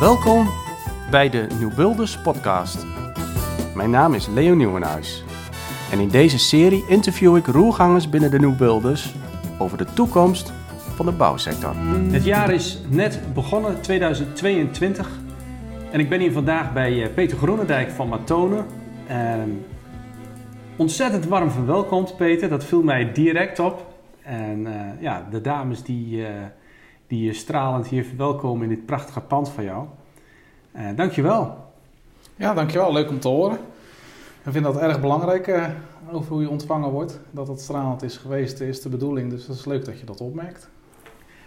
Welkom bij de Nieuwbuilders podcast. Mijn naam is Leo Nieuwenhuis. En in deze serie interview ik roergangers binnen de Nieuwbuilders over de toekomst van de bouwsector. Het jaar is net begonnen, 2022. En ik ben hier vandaag bij eh, Peter Groenendijk van Matone. En ontzettend warm verwelkomd, Peter. Dat viel mij direct op. En eh, ja, de dames die, uh, die je stralend hier verwelkomen in dit prachtige pand van jou. Dankjewel. Ja, dankjewel. Leuk om te horen. Ik vind dat erg belangrijk over hoe je ontvangen wordt. Dat het stralend is geweest is de bedoeling. Dus dat is leuk dat je dat opmerkt.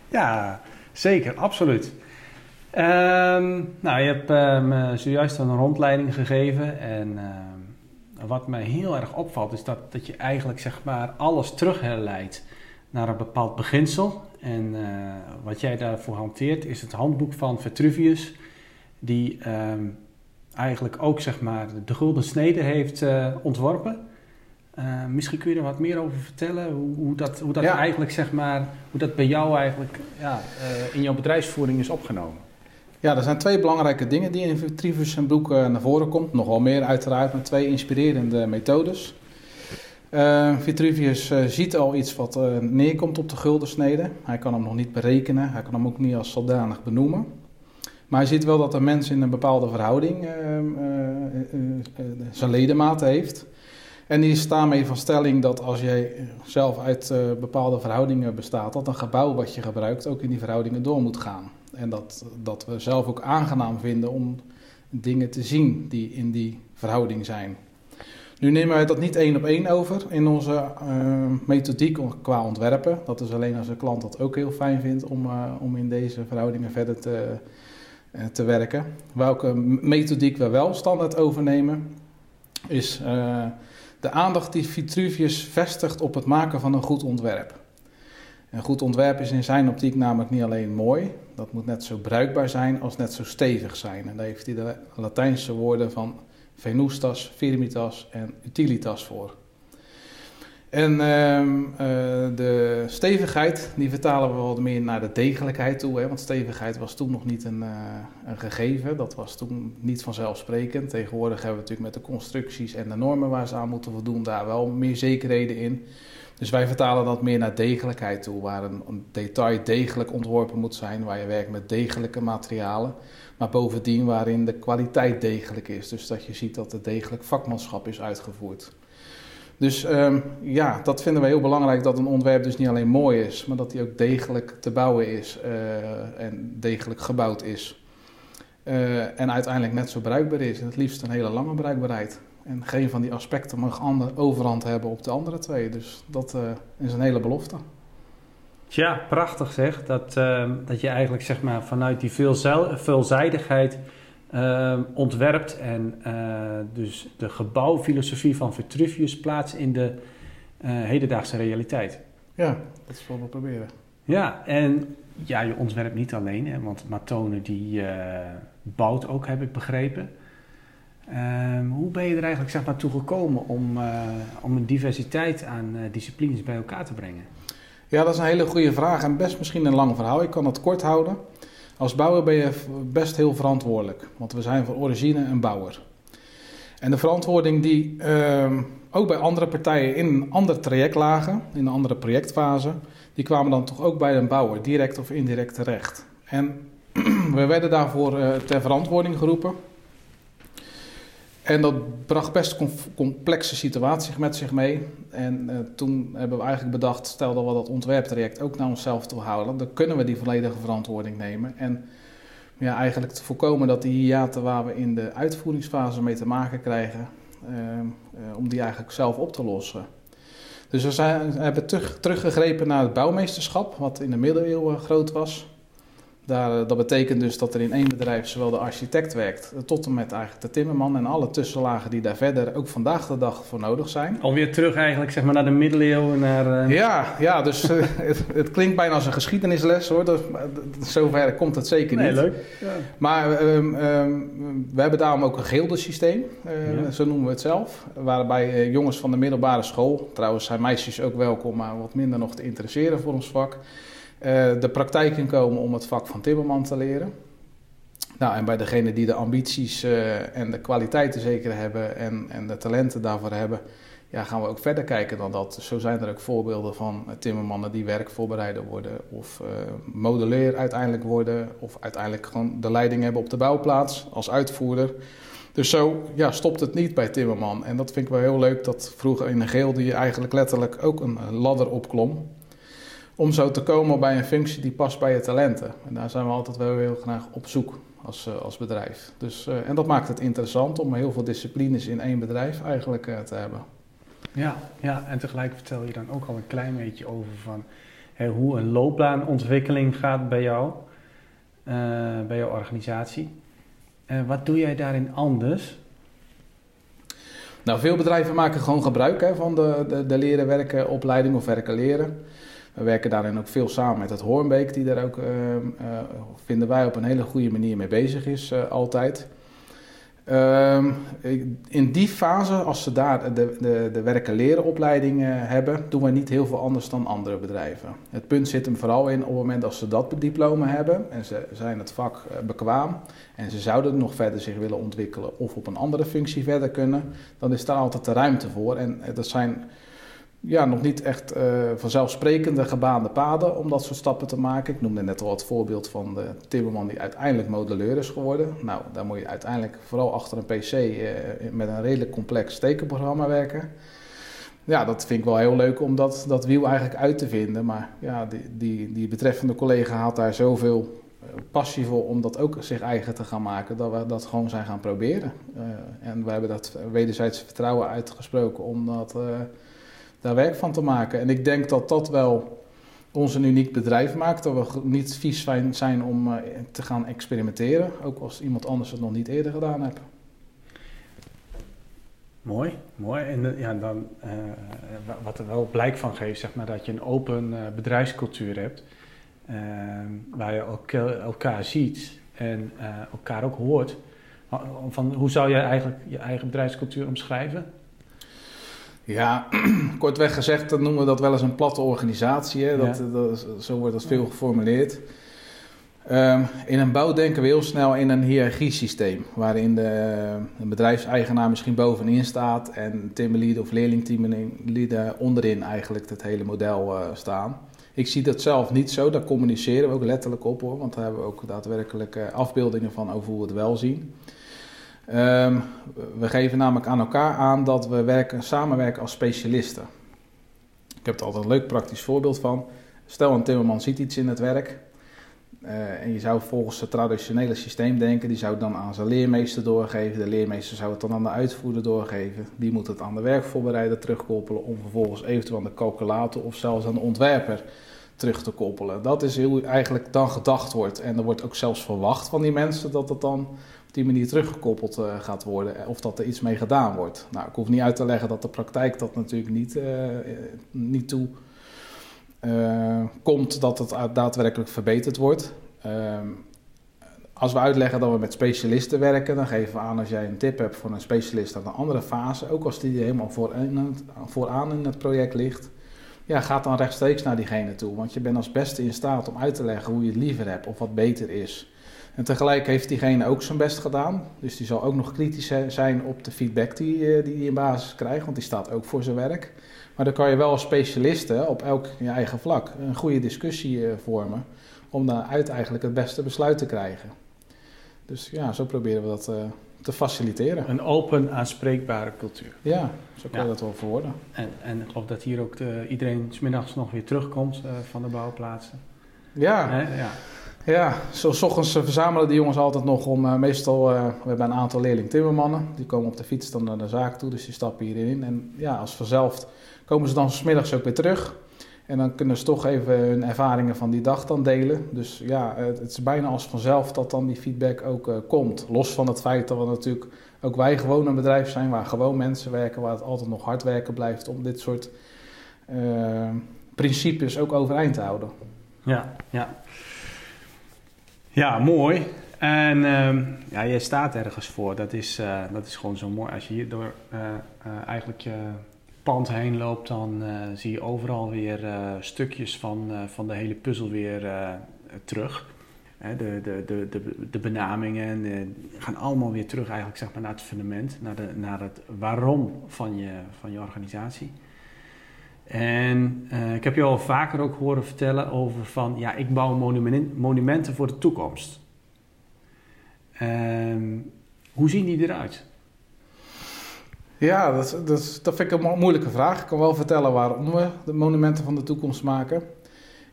Ja, zeker. Absoluut. Ehm, nou, je hebt me zojuist een rondleiding gegeven. En ehm, wat mij heel erg opvalt is dat, dat je eigenlijk zeg maar alles terug herleidt naar een bepaald beginsel. En uh, wat jij daarvoor hanteert is het handboek van Vitruvius, die um, eigenlijk ook zeg maar, de gulden snede heeft uh, ontworpen. Uh, misschien kun je er wat meer over vertellen, hoe, hoe dat, hoe dat ja. eigenlijk zeg maar, hoe dat bij jou eigenlijk ja, in jouw bedrijfsvoering is opgenomen. Ja, er zijn twee belangrijke dingen die in Vitruvius zijn boek naar voren komt. Nogal meer uiteraard, maar twee inspirerende methodes. Uh, Vitruvius uh, ziet al iets wat uh, neerkomt op de guldensnede. Hij kan hem nog niet berekenen, hij kan hem ook niet als zodanig benoemen. Maar hij ziet wel dat een mens in een bepaalde verhouding zijn ledematen heeft. En die is daarmee van stelling dat als jij zelf uit bepaalde verhoudingen bestaat, dat een gebouw wat je gebruikt ook in die verhoudingen door moet gaan. En dat, dat we zelf ook aangenaam vinden om dingen te zien die in die verhouding zijn. Nu nemen wij dat niet één op één over in onze uh, methodiek qua ontwerpen. Dat is alleen als de klant dat ook heel fijn vindt om, uh, om in deze verhoudingen verder te, uh, te werken. Welke methodiek we wel standaard overnemen, is de aandacht die Vitruvius vestigt op het maken van een goed ontwerp. Een goed ontwerp is in zijn optiek namelijk niet alleen mooi, dat moet net zo bruikbaar zijn als net zo stevig zijn. En daar heeft hij de Latijnse woorden van venustas, firmitas en utilitas voor. En uh, uh, de stevigheid, die vertalen we wat meer naar de degelijkheid toe. Hè? Want stevigheid was toen nog niet een, uh, een, gegeven. Dat was toen niet vanzelfsprekend. Tegenwoordig hebben we natuurlijk met de constructies en de normen waar ze aan moeten voldoen, daar wel meer zekerheden in. Dus wij vertalen dat meer naar degelijkheid toe, waar een, een detail degelijk ontworpen moet zijn, waar je werkt met degelijke materialen. Maar bovendien waarin de kwaliteit degelijk is. Dus dat je ziet dat er degelijk vakmanschap is uitgevoerd. Dus um, ja, dat vinden we heel belangrijk dat een ontwerp dus niet alleen mooi is, maar dat hij ook degelijk te bouwen is uh, en degelijk gebouwd is. Uh, en uiteindelijk net zo bruikbaar is. En het liefst een hele lange bruikbaarheid. En geen van die aspecten mag ander, overhand hebben op de andere twee. Dus dat uh, is een hele belofte. Ja, prachtig zeg. Dat, uh, dat je eigenlijk zeg maar, vanuit die veelzijdigheid uh, ontwerpt en dus de gebouwfilosofie van Vitruvius plaatst in de hedendaagse realiteit. Ja, dat is wat we proberen. Ja, en ja, je ontwerpt niet alleen, hè, want Matone die bouwt ook, heb ik begrepen. Um, hoe ben je er eigenlijk zeg maar, toe gekomen om, om een diversiteit aan disciplines bij elkaar te brengen? Ja, dat is een hele goede vraag en best misschien een lang verhaal. Ik kan het kort houden. Als bouwer ben je best heel verantwoordelijk, want we zijn van origine een bouwer. En de verantwoording die uh, ook bij andere partijen in een ander traject lagen, in een andere projectfase, die kwamen dan toch ook bij een bouwer, direct of indirect terecht. En we werden daarvoor uh, ter verantwoording geroepen. En dat bracht best complexe situatie met zich mee. En uh, toen hebben we eigenlijk bedacht, stel dat we dat ontwerptraject ook naar onszelf toe houden, dan kunnen we die volledige verantwoording nemen. En ja, eigenlijk te voorkomen dat die hiaten waar we in de uitvoeringsfase mee te maken krijgen, uh, uh, om die eigenlijk zelf op te lossen. Dus we, zijn, hebben terug, teruggegrepen naar het bouwmeesterschap, wat in de middeleeuwen groot was. Daar, dat betekent dus dat er in één bedrijf zowel de architect werkt, tot en met eigenlijk de timmerman en alle tussenlagen die daar verder ook vandaag de dag voor nodig zijn. Alweer terug eigenlijk zeg maar naar de middeleeuwen. Naar, uh... Ja, ja, dus het, het, klinkt bijna als een geschiedenisles hoor. Dat, zover komt het zeker niet. Nee, leuk. Ja. Maar um, um, we hebben daarom ook een gildesysteem, uh, ja. zo noemen we het zelf. Waarbij uh, jongens van de middelbare school, trouwens zijn meisjes ook welkom, maar wat minder nog te interesseren voor ons vak de praktijk in komen om het vak van timmerman te leren. Nou, en bij degene die de ambities uh, en de kwaliteiten zeker hebben en, en de talenten daarvoor hebben, ja, gaan we ook verder kijken dan dat. Zo zijn er ook voorbeelden van timmermannen die werkvoorbereider worden of uh, modelleer uiteindelijk worden of uiteindelijk gewoon de leiding hebben op de bouwplaats als uitvoerder. Dus zo ja, stopt het niet bij timmerman. En dat vind ik wel heel leuk dat vroeger in de geel die je eigenlijk letterlijk ook een ladder opklom om zo te komen bij een functie die past bij je talenten. En daar zijn we altijd wel heel graag op zoek als, uh, als bedrijf. Dus, uh, en dat maakt het interessant om heel veel disciplines in één bedrijf eigenlijk uh, te hebben. Ja, ja, en tegelijk vertel je dan ook al een klein beetje over van hè, hoe een loopbaanontwikkeling gaat bij jou, bij jouw organisatie. wat doe jij daarin anders? Nou, veel bedrijven maken gewoon gebruik hè, van de, de, de leren werken opleiding of werken leren. We werken daarin ook veel samen met het Hoornbeek, die daar ook, uh, uh, vinden wij, op een hele goede manier mee bezig is, uh, altijd. Ehm, in die fase, als ze daar de, de, de werken leren opleiding hebben, doen wij niet heel veel anders dan andere bedrijven. Het punt zit hem vooral in op het moment dat ze dat diploma hebben en ze zijn het vak bekwaam en ze zouden nog verder zich willen ontwikkelen of op een andere functie verder kunnen, dan is daar altijd de ruimte voor. En dat zijn ja, nog niet echt uh, vanzelfsprekende gebaande paden om dat soort stappen te maken. Ik noemde net al het voorbeeld van de timmerman die uiteindelijk modelleur is geworden. Nou, daar moet je uiteindelijk vooral achter een PC uh, met een redelijk complex tekenprogramma werken. Ja, dat vind ik wel heel leuk om dat, dat wiel eigenlijk uit te vinden. Maar ja, die, die, die betreffende collega had daar zoveel passie voor om dat ook zich eigen te gaan maken, dat we dat gewoon zijn gaan proberen. En we hebben dat wederzijds vertrouwen uitgesproken om dat daar werk van te maken. En ik denk dat dat wel ons een uniek bedrijf maakt. Dat we niet vies zijn om uh, te gaan experimenteren. Ook als iemand anders het nog niet eerder gedaan heeft. Mooi, mooi. En ja, dan, uh, wat er wel blijk van geeft, zeg maar, dat je een open bedrijfscultuur hebt. waar je elkaar, elkaar ziet en elkaar ook hoort. Van, hoe zou jij eigenlijk je eigen bedrijfscultuur omschrijven? Ja, kortweg gezegd, dan noemen we dat wel eens een platte organisatie. Hè? Dat, dat, zo wordt dat veel geformuleerd. Um, in een bouw denken we heel snel in een hiërarchiesysteem, waarin de, de bedrijfseigenaar misschien bovenin staat en teamlead of leerlingteamleden onderin eigenlijk het hele model uh, staan. Ik zie dat zelf niet zo, daar communiceren we ook letterlijk op hoor, want daar hebben we ook daadwerkelijk afbeeldingen van over hoe we het wel zien. Um, we geven namelijk aan elkaar aan dat we werken, samenwerken als specialisten. Ik heb er altijd een leuk praktisch voorbeeld van. Stel een timmerman ziet iets in het werk. Uh, en je zou volgens het traditionele systeem denken, die zou het dan aan zijn leermeester doorgeven. De leermeester zou het dan aan de uitvoerder doorgeven. Die moet het aan de werkvoorbereider terugkoppelen om vervolgens eventueel aan de calculator of zelfs aan de ontwerper terug te koppelen. Dat is hoe eigenlijk dan gedacht wordt. En er wordt ook zelfs verwacht van die mensen dat het dan op die manier teruggekoppeld uh, gaat worden of dat er iets mee gedaan wordt. Nou, ik hoef niet uit te leggen dat de praktijk dat natuurlijk niet, uh, niet toe komt dat het daadwerkelijk verbeterd wordt. Ehm, als we uitleggen dat we met specialisten werken, dan geven we aan als jij een tip hebt voor een specialist aan een andere fase, ook als die helemaal vooraan in het project ligt, ja, ga dan rechtstreeks naar diegene toe. Want je bent als beste in staat om uit te leggen hoe je het liever hebt of wat beter is. En tegelijk heeft diegene ook zijn best gedaan. Dus die zal ook nog kritisch zijn op de feedback die, eh, die hij in basis krijgt, want die staat ook voor zijn werk. Maar dan kan je wel als specialist op elk je eigen vlak een goede discussie eh, vormen om daaruit eigenlijk het beste besluit te krijgen. Dus ja, zo proberen we dat uh, te faciliteren. Een open, aanspreekbare cultuur. Ja, zo kan je dat wel verwoorden. En, en ik geloof dat hier ook de, iedereen smiddags nog weer terugkomt uh, van de bouwplaatsen. Ja. He, ja. Ja, zo s ochtends verzamelen die jongens altijd nog om, uh, meestal, uh, we hebben een aantal leerling timmermannen, die komen op de fiets dan naar de zaak toe, dus die stappen hierin. En ja, als vanzelf komen ze dan smiddags ook weer terug. En dan kunnen ze toch even hun ervaringen van die dag dan delen. Dus ja, het is bijna als vanzelf dat dan die feedback ook uh, komt. Los van het feit dat we natuurlijk ook wij gewoon een bedrijf zijn waar gewoon mensen werken, waar het altijd nog hard werken blijft om dit soort uh, principes ook overeind te houden. Ja, ja. Ja, mooi. En uh, ja, je staat ergens voor. Dat is, uh, dat is gewoon zo mooi. Als je hier door eigenlijk je pand heen loopt, dan zie je overal weer stukjes van, van de hele puzzel weer terug. De, de, de, de, de benamingen gaan allemaal weer terug eigenlijk zeg maar, naar het fundament, naar, de, naar het waarom van je, van je organisatie. En ik heb je al vaker ook horen vertellen over van, ja, ik bouw monumenten voor de toekomst. Um, hoe zien die eruit? Ja, dat, dat, dat vind ik een moeilijke vraag. Ik kan wel vertellen waarom we de monumenten van de toekomst maken.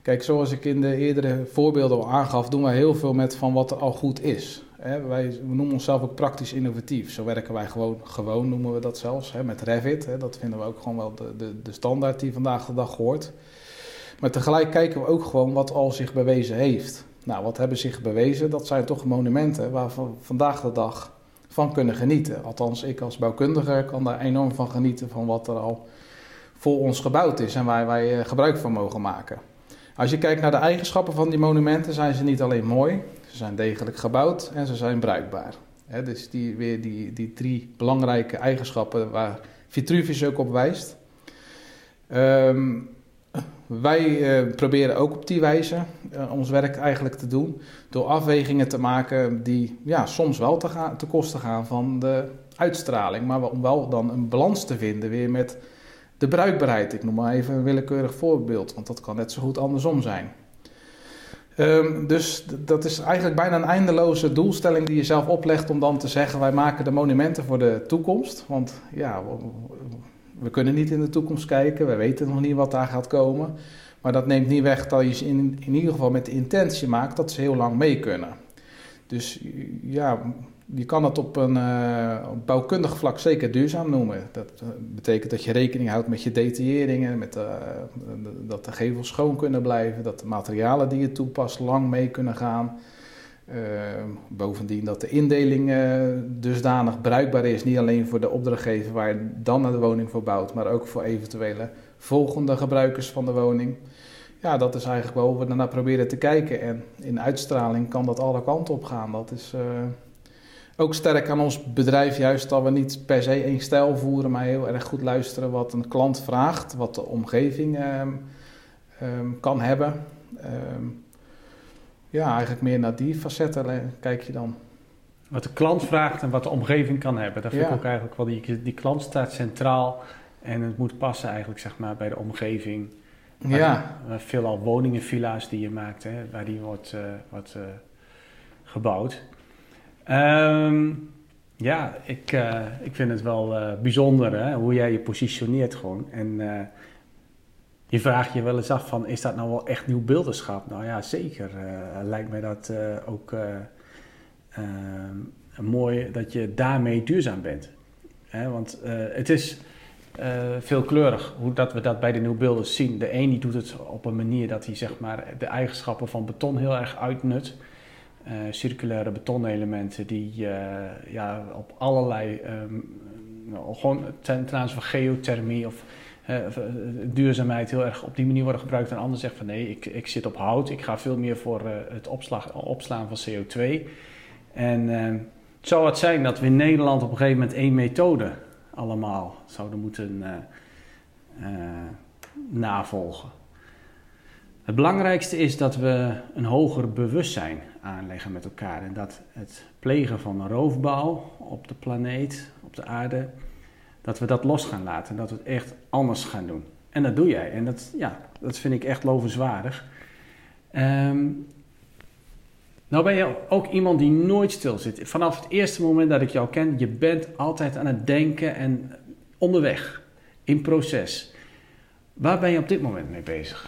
Kijk, zoals ik in de eerdere voorbeelden al aangaf, doen wij heel veel met van wat er al goed is. wij noemen onszelf ook praktisch innovatief. Zo werken wij gewoon, gewoon noemen we dat zelfs, met Revit. dat vinden we ook gewoon wel de, de, de standaard die vandaag de dag hoort. Maar tegelijk kijken we ook gewoon wat al zich bewezen heeft. Nou, wat hebben zich bewezen? Dat zijn toch monumenten waar vandaag de dag van kunnen genieten. Althans, ik als bouwkundige kan daar enorm van genieten van wat er al voor ons gebouwd is en waar wij eh, gebruik van mogen maken. Als je kijkt naar de eigenschappen van die monumenten, zijn ze niet alleen mooi, ze zijn degelijk gebouwd en ze zijn bruikbaar. He, dus die, weer die, die drie belangrijke eigenschappen waar Vitruvius ook op wijst. Um, wij uh, proberen ook op die wijze uh, ons werk eigenlijk te doen. Door afwegingen te maken die ja, soms wel te, te kosten gaan van de uitstraling. Maar om wel dan een balans te vinden weer met de bruikbaarheid. Ik noem maar even een willekeurig voorbeeld, want dat kan net zo goed andersom zijn. Um, dus dat is eigenlijk bijna een eindeloze doelstelling die je zelf oplegt om dan te zeggen: wij maken de monumenten voor de toekomst. Want ja, we kunnen niet in de toekomst kijken, we weten nog niet wat daar gaat komen. Maar dat neemt niet weg dat je ze in, in ieder geval met de intentie maakt dat ze heel lang mee kunnen. Dus ja, je kan het op een uh, bouwkundig vlak zeker duurzaam noemen. Dat uh, betekent dat je rekening houdt met je detailleringen, met, uh, dat de gevels schoon kunnen blijven, dat de materialen die je toepast lang mee kunnen gaan. Bovendien dat de indeling dusdanig bruikbaar is, niet alleen voor de opdrachtgever waar je dan de woning voor bouwt, maar ook voor eventuele volgende gebruikers van de woning. Ja, dat is eigenlijk wel hoe we daarna proberen te kijken. En in uitstraling kan dat alle kanten op gaan. Dat is ook sterk aan ons bedrijf juist dat we niet per se één stijl voeren, maar heel erg goed luisteren wat een klant vraagt, wat de omgeving um, um, kan hebben. Um, ja, eigenlijk meer naar die facetten kijk je dan. Wat de klant vraagt en wat de omgeving kan hebben. Dat vind ja. ik ook eigenlijk wel, die, die klant staat centraal en het moet passen eigenlijk zeg maar bij de omgeving. Ja. Veelal woningen, villa's die je maakt, hè, waar die wordt, uh, wordt uh, gebouwd. Um, ja, ik, uh, ik vind het wel bijzonder hè, hoe jij je positioneert gewoon. En je vraagt je wel eens af van, is dat nou wel echt nieuw beeldenschap? Nou ja, zeker. lijkt mij dat ook ehm, mooi dat je daarmee duurzaam bent. Hè, want het is veelkleurig hoe dat we dat bij de nieuwbeelden zien. De een die doet het op een manier dat hij zeg maar, de eigenschappen van beton heel erg uitnut... Circulaire betonelementen die ja, op allerlei, nou, gewoon ten, ten aanzien van geothermie of duurzaamheid heel erg op die manier worden gebruikt. En ander zegt van nee, ik, ik zit op hout, ik ga veel meer voor het opslag, opslaan van CO2. En ehm, het zou het zijn dat we in Nederland op een gegeven moment één methode allemaal zouden moeten navolgen. Het belangrijkste is dat we een hoger bewustzijn aanleggen met elkaar. En dat het plegen van een roofbouw op de planeet, op de aarde, dat we dat los gaan laten. En dat we het echt anders gaan doen. En dat doe jij. En dat, ja, dat vind ik echt lovenswaardig. Um, nou ben je ook iemand die nooit stil zit. Vanaf het eerste moment dat ik jou ken, je bent altijd aan het denken en onderweg, in proces. Waar ben je op dit moment mee bezig?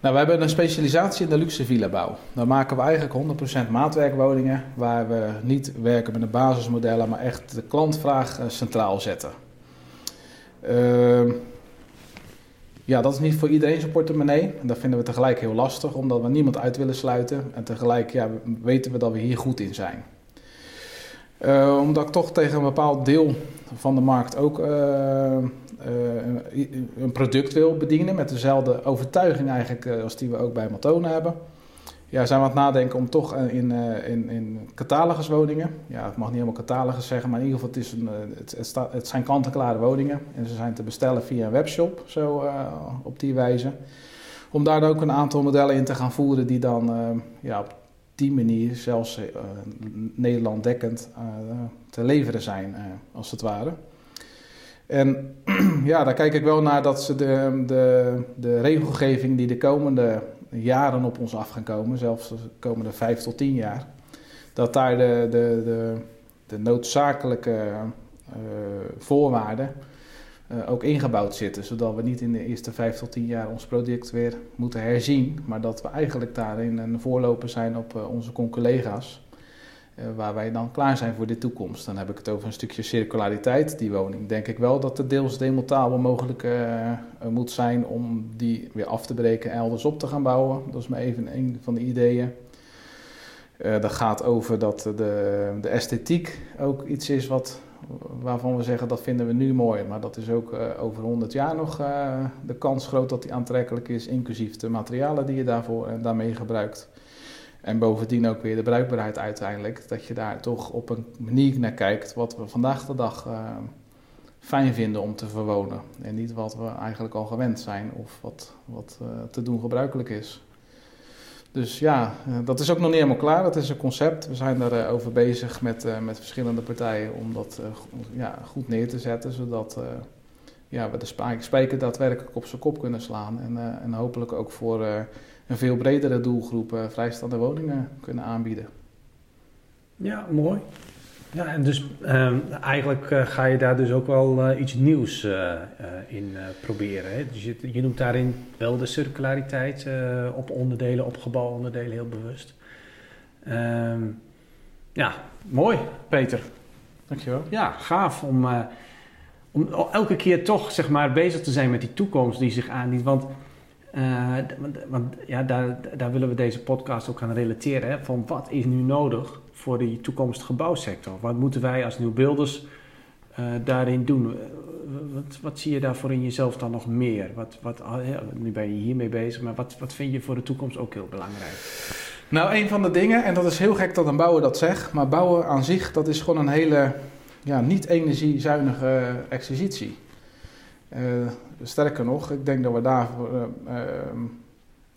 Nou, we hebben een specialisatie in de luxe villa-bouw. Dan maken we eigenlijk 100% maatwerkwoningen, waar we niet werken met de basismodellen, maar echt de klantvraag eh, centraal zetten. Uh, Ja, dat is niet voor iedereen zijn portemonnee. En dat vinden we tegelijk heel lastig, omdat we niemand uit willen sluiten. En tegelijk ja, weten we dat we hier goed in zijn. Uh, omdat ik toch tegen een bepaald deel van de markt ook uh, een product wil bedienen met dezelfde overtuiging eigenlijk als die we ook bij Matona hebben ja, zijn we aan het nadenken om toch eh, in, in, in cataloguswoningen, ja, ik mag niet helemaal catalogus zeggen, maar in ieder geval het, is een, eh, het, het, zijn kant-en-klare woningen en ze zijn te bestellen via een webshop, zo op die wijze. Om daar ook een aantal modellen in te gaan voeren die dan uh, ja, op die manier zelfs Nederland dekkend te leveren zijn, als het ware. En ja, daar kijk ik wel naar dat ze de, de, de regelgeving die de komende jaren op ons af gaan komen, zelfs de komende vijf tot tien jaar, dat daar de, de, de, de noodzakelijke voorwaarden uh, ook ingebouwd zitten. Zodat we niet in de eerste vijf tot tien jaar ons product weer moeten herzien, maar dat we eigenlijk daarin een voorloper zijn op uh, onze collega's. Uh, waar wij dan klaar zijn voor de toekomst. Dan heb ik het over een stukje circulariteit. Die woning denk ik wel dat het deels demontabel mogelijk moet zijn om die weer af te breken en elders op te gaan bouwen. Dat is maar even een van de ideeën. Dat gaat over dat de, de esthetiek ook iets is wat, waarvan we zeggen dat vinden we nu mooi. Maar dat is ook over 100 jaar nog de kans groot dat die aantrekkelijk is, inclusief de materialen die je daarvoor en daarmee gebruikt. En bovendien ook weer de bruikbaarheid uiteindelijk. Dat je daar toch op een manier naar kijkt wat we vandaag de dag fijn vinden om te verwonen. En niet wat we eigenlijk al gewend zijn of wat, wat te doen gebruikelijk is. Dus ja, uh, dat is ook nog niet helemaal klaar. Dat is een concept. We zijn daarover over bezig met, met verschillende partijen om dat ja, goed neer te zetten. Zodat ja, we de spijker daadwerkelijk op zijn kop kunnen slaan. En, en hopelijk ook voor een veel bredere doelgroep vrijstaande woningen kunnen aanbieden. Ja, mooi. Ja, en dus um, eigenlijk uh, ga je daar dus ook wel uh, iets nieuws in proberen. Hè? Dus je, je, noemt daarin wel de circulariteit op onderdelen, op gebouwonderdelen heel bewust. Um, ja, mooi, Peter. Dankjewel. Ja, gaaf om, om elke keer toch zeg maar, bezig te zijn met die toekomst die zich aandient. Want want, ja, daar, daar willen we deze podcast ook gaan relateren. Hè, van wat is nu nodig voor die toekomstige bouwsector? Wat moeten wij als nieuwbeelders uh, daarin doen? Wat, wat, zie je daarvoor in jezelf dan nog meer? Wat, wat, ja, nu ben je hiermee bezig, maar wat, wat vind je voor de toekomst ook heel belangrijk? Nou, een van de dingen, en dat is heel gek dat een bouwer dat zegt, maar bouwen aan zich, dat is gewoon een hele ja, niet energiezuinige exercitie. Sterker nog, ik denk dat we daar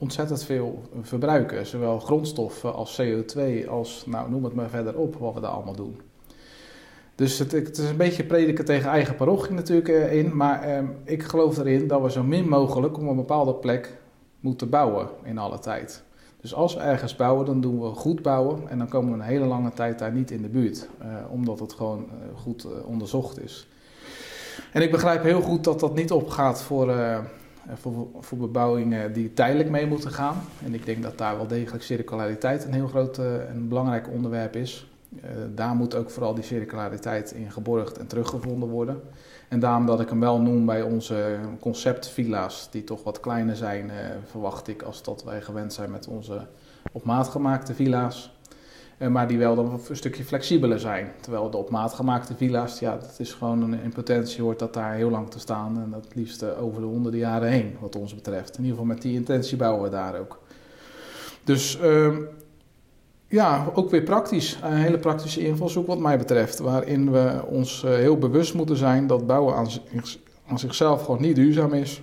ontzettend veel verbruiken. Zowel grondstoffen als CO2 als, nou noem het maar verder op, wat we daar allemaal doen. Dus het, het is een beetje prediken tegen eigen parochie natuurlijk in. Maar ehm, ik geloof erin dat we zo min mogelijk op een bepaalde plek moeten bouwen in alle tijd. Dus als we ergens bouwen, dan doen we goed bouwen en dan komen we een hele lange tijd daar niet in de buurt. omdat het gewoon goed onderzocht is. En ik begrijp heel goed dat dat niet opgaat voor, voor, voor bebouwingen die tijdelijk mee moeten gaan. En ik denk dat daar wel degelijk circulariteit een heel groot uh, en belangrijk onderwerp is. Uh, daar moet ook vooral die circulariteit in geborgd en teruggevonden worden. En daarom dat ik hem wel noem bij onze conceptvilla's, die toch wat kleiner zijn, verwacht ik, als dat wij gewend zijn met onze op maat gemaakte villa's. Eh, maar die wel dan een stukje flexibeler zijn. Terwijl de op maat gemaakte villa's, ja, dat is gewoon een, in potentie hoort dat daar heel lang te staan. En dat liefst uh, over de honderden jaren heen, wat ons betreft. In ieder geval met die intentie bouwen we daar ook. Dus uh, ja, ook weer praktisch. Een hele praktische invalshoek wat mij betreft. Waarin we ons uh, heel bewust moeten zijn dat bouwen aan zichzelf gewoon niet duurzaam is.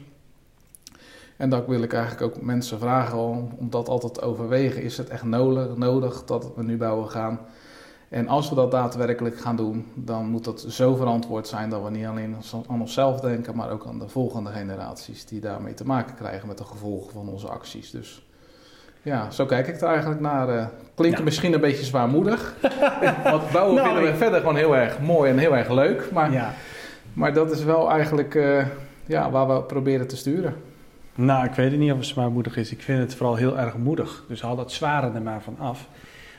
En dat wil ik eigenlijk ook mensen vragen om, om dat altijd te overwegen. Is het echt nodig, nodig dat we nu bouwen gaan? En als we dat daadwerkelijk gaan doen, dan moet dat zo verantwoord zijn dat we niet alleen aan onszelf denken, maar ook aan de volgende generaties die daarmee te maken krijgen met de gevolgen van onze acties. Dus ja, zo kijk ik er eigenlijk naar. Uh, klinkt misschien een beetje zwaarmoedig. Want bouwen nou, vinden we ik... verder gewoon heel erg mooi en heel erg leuk. Maar, ja. maar dat is wel eigenlijk uh, ja, waar we proberen te sturen. Nou, ik weet het niet of het zwaarmoedig is. Ik vind het vooral heel erg moedig. Dus haal dat zware er maar van af.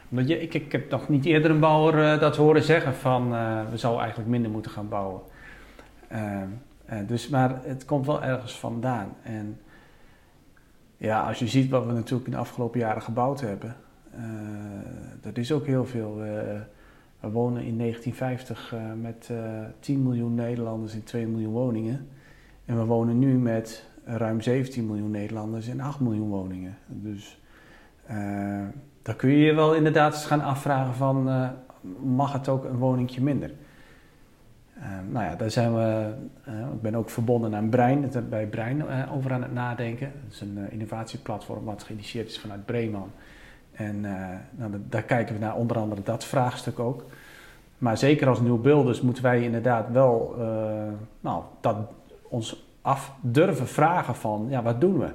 Omdat je, ik, ik heb nog niet eerder een bouwer uh, dat horen zeggen van uh, we zouden eigenlijk minder moeten gaan bouwen. Uh, dus, maar het komt wel ergens vandaan. En ja, als je ziet wat we natuurlijk in de afgelopen jaren gebouwd hebben, dat is ook heel veel. we wonen in 1950 met 10 miljoen Nederlanders in 2 miljoen woningen. En we wonen nu met ruim 17 miljoen Nederlanders in 8 miljoen woningen. Dus uh, dan kun je je wel inderdaad eens gaan afvragen van, uh, mag het ook een woningje minder? Uh, nou ja, daar zijn we, ik ben ook verbonden aan Brein, bij Brein over aan het nadenken. Dat is een innovatieplatform wat geïnitieerd is vanuit Breeman. En nou, daar kijken we naar onder andere dat vraagstuk ook. Maar zeker als nieuwbeelders moeten wij inderdaad wel nou, dat ons af durven vragen van, ja, wat doen we?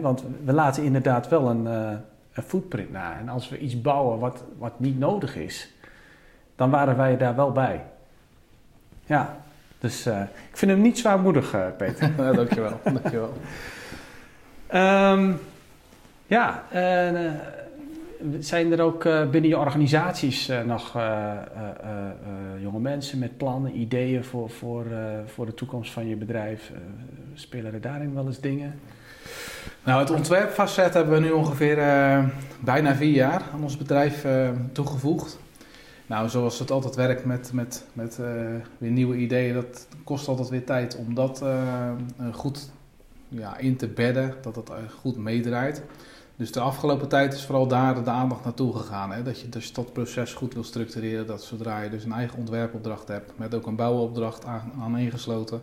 want we laten inderdaad wel een, uh, een footprint na. En als we iets bouwen wat, wat niet nodig is, dan waren wij daar wel bij. Ja, dus uh, ik vind hem niet zwaarmoedig, uh, Peter. ja, dankjewel, dankjewel. um, ja, zijn er ook binnen je organisaties nog jonge mensen met plannen, ideeën voor, voor, voor de toekomst van je bedrijf? spelen er daarin wel eens dingen? Nou, het ontwerpfacet hebben we nu ongeveer bijna vier jaar aan ons bedrijf toegevoegd. Nou, zoals het altijd werkt met, met, met weer nieuwe ideeën, dat kost altijd weer tijd om dat goed ja, in te bedden, dat het goed meedraait. Dus de afgelopen tijd is vooral daar de aandacht naartoe gegaan. Hè? Dat je dat proces goed wil structureren. Dat zodra je dus een eigen ontwerpopdracht hebt, met ook een bouwopdracht aan, aan ingesloten,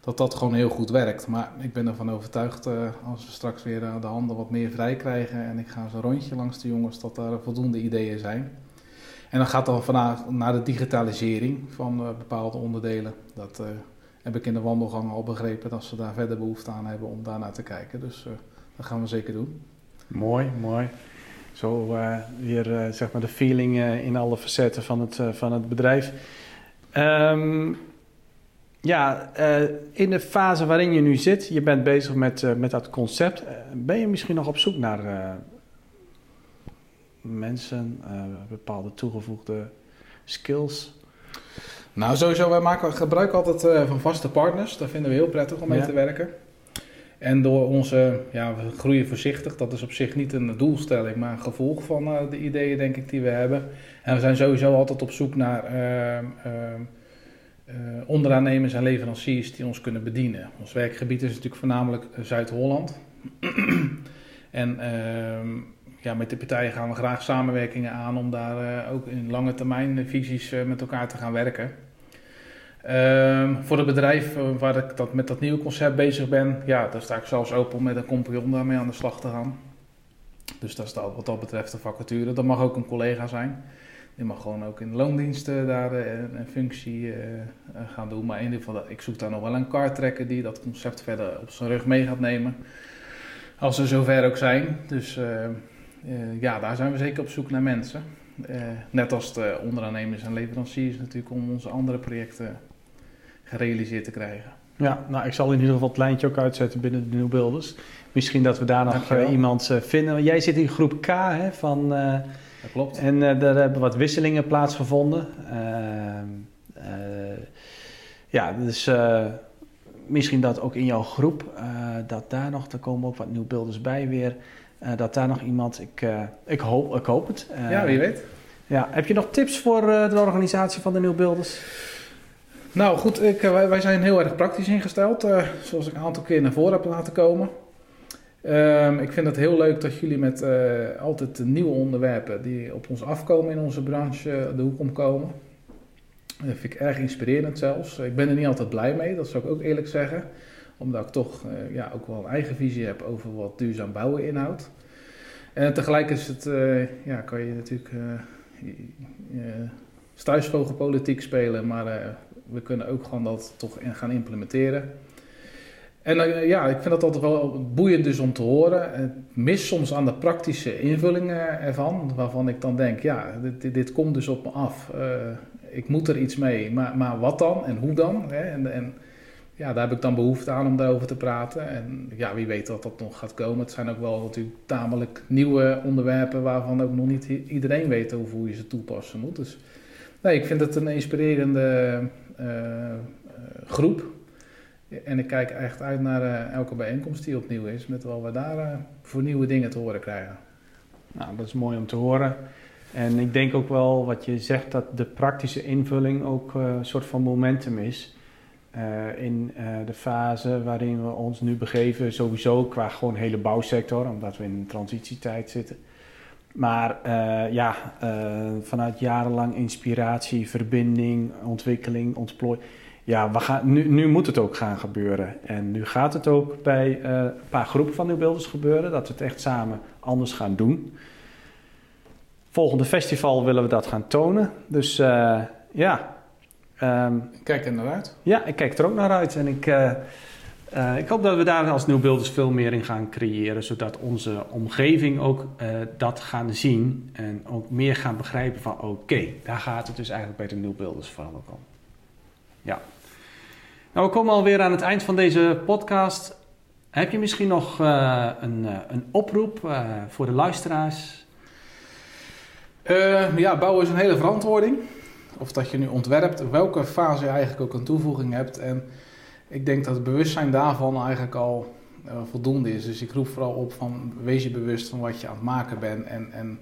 dat dat gewoon heel goed werkt. Maar ik ben ervan overtuigd, uh, als we straks weer uh, de handen wat meer vrij krijgen en ik ga zo'n rondje langs de jongens, dat er voldoende ideeën zijn. En dan gaat dan vandaag naar de digitalisering van uh, bepaalde onderdelen. Dat heb ik in de wandelgang al begrepen, dat ze daar verder behoefte aan hebben om daar naar te kijken. Dus dat gaan we zeker doen. Mooi, mooi. Zo weer zeg maar de feeling in alle facetten van het, van het bedrijf. Um, ja, in de fase waarin je nu zit, je bent bezig met, met dat concept. Ben je misschien nog op zoek naar mensen, bepaalde toegevoegde skills? Nou, sowieso, wij maken gebruik altijd van vaste partners. Daar vinden we heel prettig om mee ja. te werken. En door onze, ja, we groeien voorzichtig. Dat is op zich niet een doelstelling, maar een gevolg van de ideeën, denk ik, die we hebben. En we zijn sowieso altijd op zoek naar uh, onderaannemers en leveranciers die ons kunnen bedienen. Ons werkgebied is natuurlijk voornamelijk eh, Zuid-Holland. en uh, ja, met de partijen gaan we graag samenwerkingen aan om daar ook in lange termijn visies met elkaar te gaan werken. Ehm, voor het bedrijf waar ik dat, met dat nieuwe concept bezig ben, ja, daar sta ik zelfs open om met een compagnon daarmee aan de slag te gaan. Dus dat is wat dat betreft de vacature. Dat mag ook een collega zijn. Je mag gewoon ook in loondiensten daar eh, een, functie eh, eh, gaan doen. Maar in ieder geval, ik zoek daar nog wel een trekken die dat concept verder op zijn rug mee gaat nemen. Als ze zover ook zijn. Dus ja, daar zijn we zeker op zoek naar mensen. net als de onderaannemers en leveranciers natuurlijk om onze andere projecten gerealiseerd te krijgen. Ja, nou ik zal in ieder geval het lijntje ook uitzetten binnen de Nieuwbeelders. Misschien dat we daar nog iemand vinden. Jij zit in groep K hè, van dat klopt. En uh, er hebben wat wisselingen plaatsgevonden. Eh, ja, dus eh, misschien dat ook in jouw groep, dat daar nog, er komen ook wat nieuwbeelders bij weer, dat daar nog iemand, ik, ik, hoop, ik hoop het. ja, wie weet. Ja, heb je nog tips voor de organisatie van de nieuwbeelders? Nou goed, ik, wij, wij, zijn heel erg praktisch ingesteld, zoals ik een aantal keer naar voren heb laten komen. Um, ik vind het heel leuk dat jullie met uh, altijd nieuwe onderwerpen die op ons afkomen in onze branche de hoek omkomen. Dat vind ik erg inspirerend zelfs. Ik ben er niet altijd blij mee, dat zou ik ook eerlijk zeggen. Omdat ik toch ja, ook wel een eigen visie heb over wat duurzaam bouwen inhoudt. En tegelijk is het, ja, kan je natuurlijk stuisvogelpolitiek spelen, maar we kunnen ook gewoon dat toch gaan implementeren. En uh, ja, ik vind dat altijd wel boeiend dus om te horen. Het mis soms aan de praktische invulling ervan, waarvan ik dan denk, ja, dit, dit, komt dus op me af. Uh, ik moet er iets mee, maar, maar wat dan en hoe dan? Hè? En, en, ja, daar heb ik dan behoefte aan om daarover te praten. En ja, wie weet wat dat nog gaat komen. Het zijn ook wel natuurlijk tamelijk nieuwe onderwerpen waarvan ook nog niet iedereen weet over hoe je ze toepassen moet. Dus nee, ik vind het een inspirerende uh, groep En ik kijk echt uit naar eh, elke bijeenkomst die opnieuw is, met wat we daar eh, voor nieuwe dingen te horen krijgen. Nou, dat is mooi om te horen. En ik denk ook wel wat je zegt, dat de praktische invulling ook eh, een soort van momentum is. Eh, in eh, de fase waarin we ons nu begeven, sowieso qua gewoon hele bouwsector, omdat we in een transitietijd zitten. Maar eh, ja, eh, vanuit jarenlang inspiratie, verbinding, ontwikkeling, ontplooi. Ja, we gaan, nu, nu moet het ook gaan gebeuren. En nu gaat het ook bij eh, een paar groepen van nieuwbeelders gebeuren, dat we het echt samen anders gaan doen. Volgende festival willen we dat gaan tonen. Dus ja, ehm, Ik kijk er naar uit. ja, ik kijk er ook naar uit. En ik, eh, ik hoop dat we daar als nieuwbeelders veel meer in gaan creëren. Zodat onze omgeving ook eh, dat gaan zien. En ook meer gaan begrijpen van oké, daar gaat het dus eigenlijk bij de nieuwbeelders vooral ook om. Ja. Nou, we komen alweer aan het eind van deze podcast. Heb je misschien nog eh, een, een oproep voor de luisteraars? Ja, bouwen is een hele verantwoording. Of dat je nu ontwerpt, welke fase je eigenlijk ook een toevoeging hebt. En ik denk dat het bewustzijn daarvan eigenlijk al eh, voldoende is. Dus ik roep vooral op van wees je bewust van wat je aan het maken bent en, en,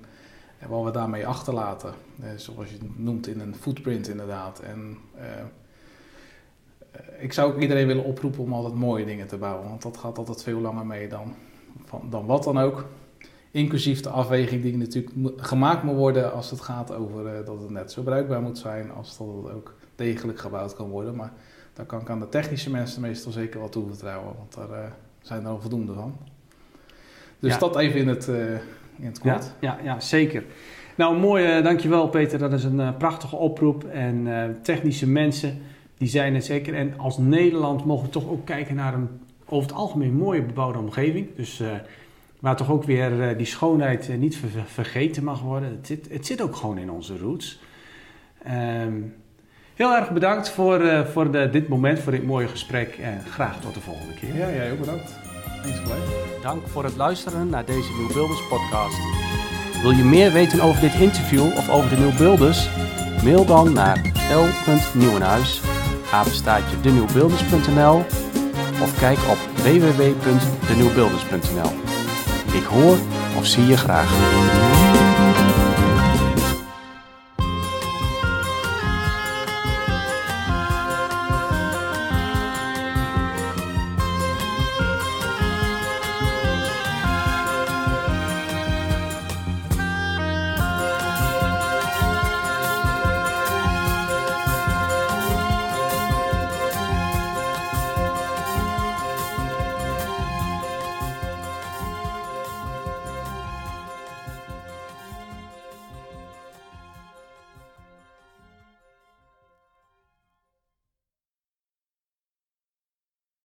en wat we daarmee achterlaten. Eh, zoals je het noemt in een footprint inderdaad. En eh, ik zou ook iedereen willen oproepen om altijd mooie dingen te bouwen. Want dat gaat altijd veel langer mee dan, dan wat dan ook. Inclusief de afweging die natuurlijk gemaakt moet worden als het gaat over dat het net zo bruikbaar moet zijn als dat het ook degelijk gebouwd kan worden. Maar daar kan ik aan de technische mensen meestal zeker wel toevertrouwen, want daar eh, zijn er al voldoende van. Dus Ja. dat even in het, eh, in het kort. ja, ja, zeker. Nou, mooi, eh, dankjewel Peter. Dat is een prachtige oproep. En technische mensen, die zijn het zeker. En als Nederland mogen we toch ook kijken naar een over het algemeen mooie bebouwde omgeving. Dus waar toch ook weer die schoonheid niet ver- ver- vergeten mag worden. Het zit, het zit ook gewoon in onze roots. Ehm, heel erg bedankt voor, eh, voor de, dit moment, voor dit mooie gesprek. En graag tot de volgende keer. Ja, jij ook bedankt. Dank voor het luisteren naar deze Nieuwbuilders podcast. Wil je meer weten over dit interview of over de Nieuwbuilders? Mail dan naar l.nieuwenhuis, apenstaatje denieuwbuilders.nl of kijk op www.denieuwbuilders.nl. Ik hoor of zie je graag.